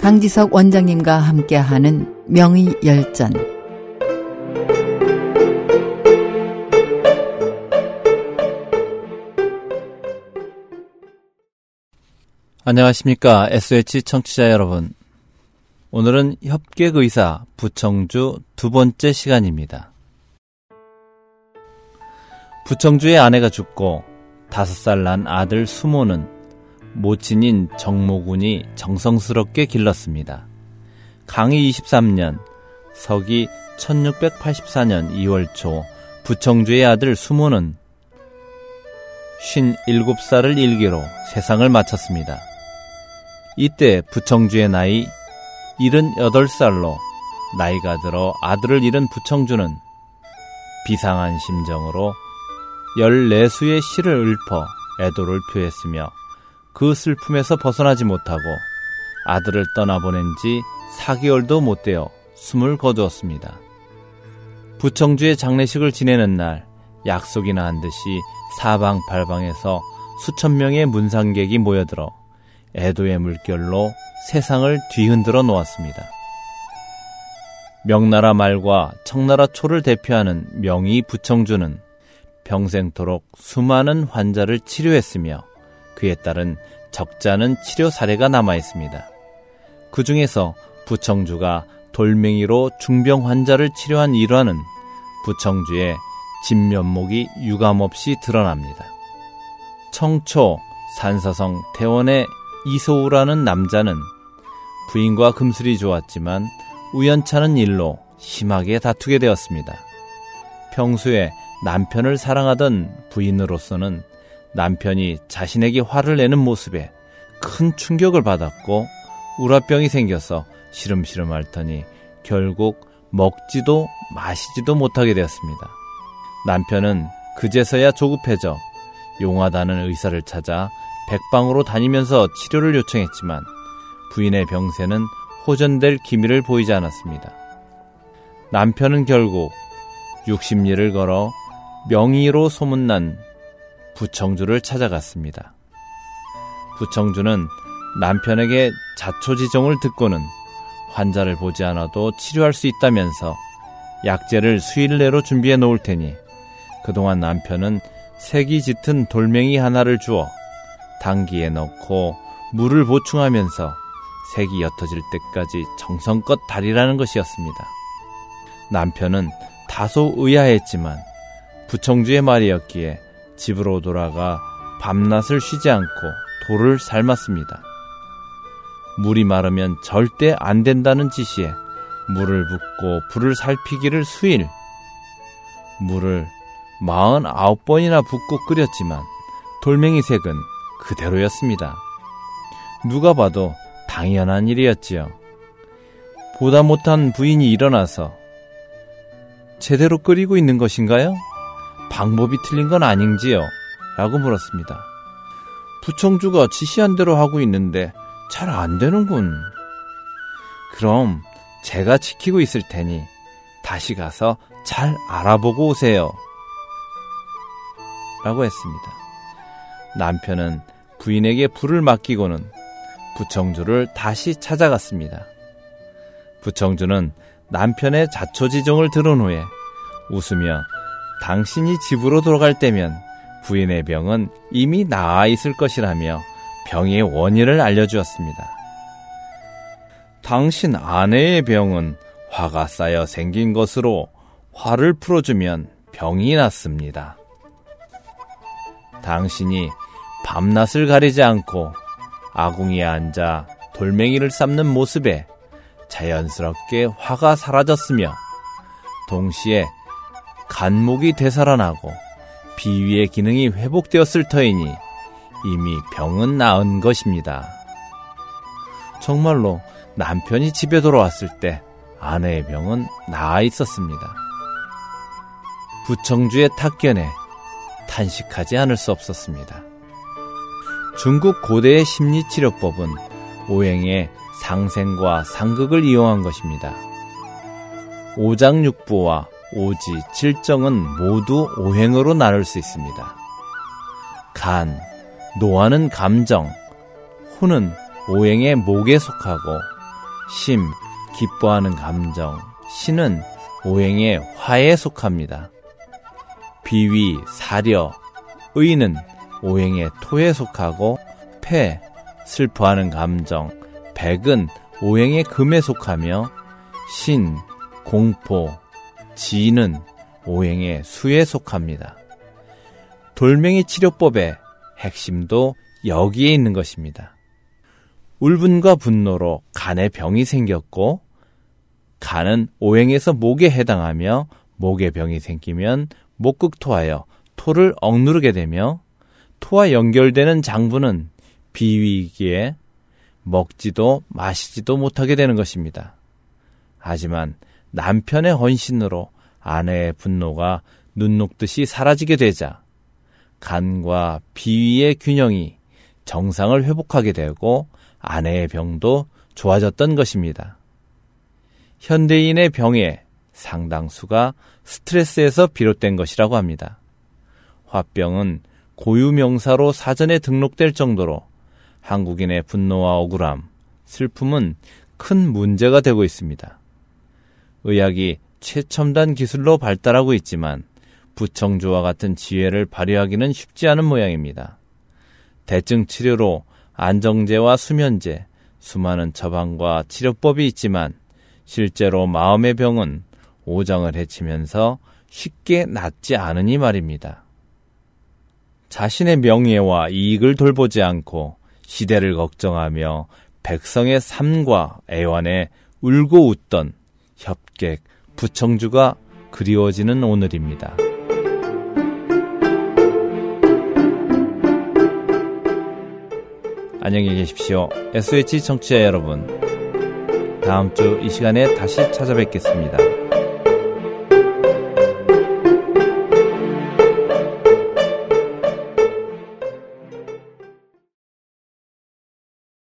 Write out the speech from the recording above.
강지석 원장님과 함께하는 명의 열전 안녕하십니까. SH 청취자 여러분. 오늘은 협객의사 부청주 두 번째 시간입니다. 부청주의 아내가 죽고 다섯 살 난 아들 수모는 모친인 정모군이 정성스럽게 길렀습니다. 강의 23년, 서기 1684년 2월 초 부청주의 아들 수모는 57살을 일기로 세상을 마쳤습니다. 이때 부청주의 나이 78살로 나이가 들어 아들을 잃은 부청주는 비상한 심정으로 14수의 시를 읊어 애도를 표했으며 그 슬픔에서 벗어나지 못하고 아들을 떠나보낸 지 4개월도 못 되어 숨을 거두었습니다. 부청주의 장례식을 지내는 날 약속이나 한 듯이 사방팔방에서 수천 명의 문상객이 모여들어 애도의 물결로 세상을 뒤흔들어 놓았습니다. 명나라 말과 청나라 초를 대표하는 명의 부청주는 평생토록 수많은 환자를 치료했으며 그에 따른 적잖은 치료 사례가 남아 있습니다. 그 중에서 부청주가 돌멩이로 중병 환자를 치료한 일화는 부청주의 진면목이 유감없이 드러납니다. 청초 산사성 태원의 이소우라는 남자는 부인과 금슬이 좋았지만 우연찮은 일로 심하게 다투게 되었습니다. 평소에 남편을 사랑하던 부인으로서는 남편이 자신에게 화를 내는 모습에 큰 충격을 받았고 우라병이 생겨서 시름시름 앓더니 결국 먹지도 마시지도 못하게 되었습니다. 남편은 그제서야 조급해져 용하다는 의사를 찾아 백방으로 다니면서 치료를 요청했지만 부인의 병세는 호전될 기미를 보이지 않았습니다. 남편은 결국 60리를 걸어 명의로 소문난 부청주를 찾아갔습니다. 부청주는 남편에게 자초지종을 듣고는 환자를 보지 않아도 치료할 수 있다면서 약재를 수일 내로 준비해 놓을 테니 그동안 남편은 색이 짙은 돌멩이 하나를 주어 당기에 넣고 물을 보충하면서 색이 옅어질 때까지 정성껏 달이라는 것이었습니다. 남편은 다소 의아했지만 부청주의 말이었기에 집으로 돌아가 밤낮을 쉬지 않고 돌을 삶았습니다. 물이 마르면 절대 안 된다는 지시에 물을 붓고 불을 살피기를 수일 물을 49번이나 붓고 끓였지만 돌멩이 색은 그대로였습니다. 누가 봐도 당연한 일이었지요. 보다 못한 부인이 일어나서 제대로 끓이고 있는 것인가요? 방법이 틀린 건 아닌지요? 라고 물었습니다. 부청주가 지시한 대로 하고 있는데 잘 안 되는군. 그럼 제가 지키고 있을 테니 다시 가서 잘 알아보고 오세요. 라고 했습니다. 남편은 부인에게 불을 맡기고는 부청주를 다시 찾아갔습니다. 부청주는 남편의 자초지종을 들은 후에 웃으며 당신이 집으로 돌아갈 때면 부인의 병은 이미 나아 있을 것이라며 병의 원인을 알려주었습니다. 당신 아내의 병은 화가 쌓여 생긴 것으로 화를 풀어주면 병이 낫습니다. 당신이 밤낮을 가리지 않고 아궁이에 앉아 돌멩이를 삶는 모습에 자연스럽게 화가 사라졌으며 동시에 간목이 되살아나고 비위의 기능이 회복되었을 터이니 이미 병은 나은 것입니다. 정말로 남편이 집에 돌아왔을 때 아내의 병은 나아 있었습니다. 부청주의 탁견에 탄식하지 않을 수 없었습니다. 중국 고대의 심리치료법은 오행의 상생과 상극을 이용한 것입니다. 오장육부와 오지, 칠정은 모두 오행으로 나눌 수 있습니다. 간, 노하는 감정, 후는 오행의 목에 속하고 심, 기뻐하는 감정, 신은 오행의 화에 속합니다. 비위, 사려, 의는 오행의 토에 속하고 폐, 슬퍼하는 감정, 백은 오행의 금에 속하며 신, 공포, 지는 오행의 수에 속합니다. 돌멩이 치료법의 핵심도 여기에 있는 것입니다. 울분과 분노로 간에 병이 생겼고 간은 오행에서 목에 해당하며 목에 병이 생기면 목극토하여 토를 억누르게 되며 토와 연결되는 장부는 비위기에 먹지도 마시지도 못하게 되는 것입니다. 하지만 남편의 헌신으로 아내의 분노가 눈 녹듯이 사라지게 되자 간과 비위의 균형이 정상을 회복하게 되고 아내의 병도 좋아졌던 것입니다. 현대인의 병의 상당수가 스트레스에서 비롯된 것이라고 합니다. 화병은 고유명사로 사전에 등록될 정도로 한국인의 분노와 억울함, 슬픔은 큰 문제가 되고 있습니다. 의학이 최첨단 기술로 발달하고 있지만 부청주와 같은 지혜를 발휘하기는 쉽지 않은 모양입니다. 대증 치료로 안정제와 수면제, 수많은 처방과 치료법이 있지만 실제로 마음의 병은 오장을 해치면서 쉽게 낫지 않으니 말입니다. 자신의 명예와 이익을 돌보지 않고 시대를 걱정하며 백성의 삶과 애환에 울고 웃던 협객, 부청주가 그리워지는 오늘입니다. 안녕히 계십시오. SH 청취자 여러분. 다음 주 이 시간에 다시 찾아뵙겠습니다.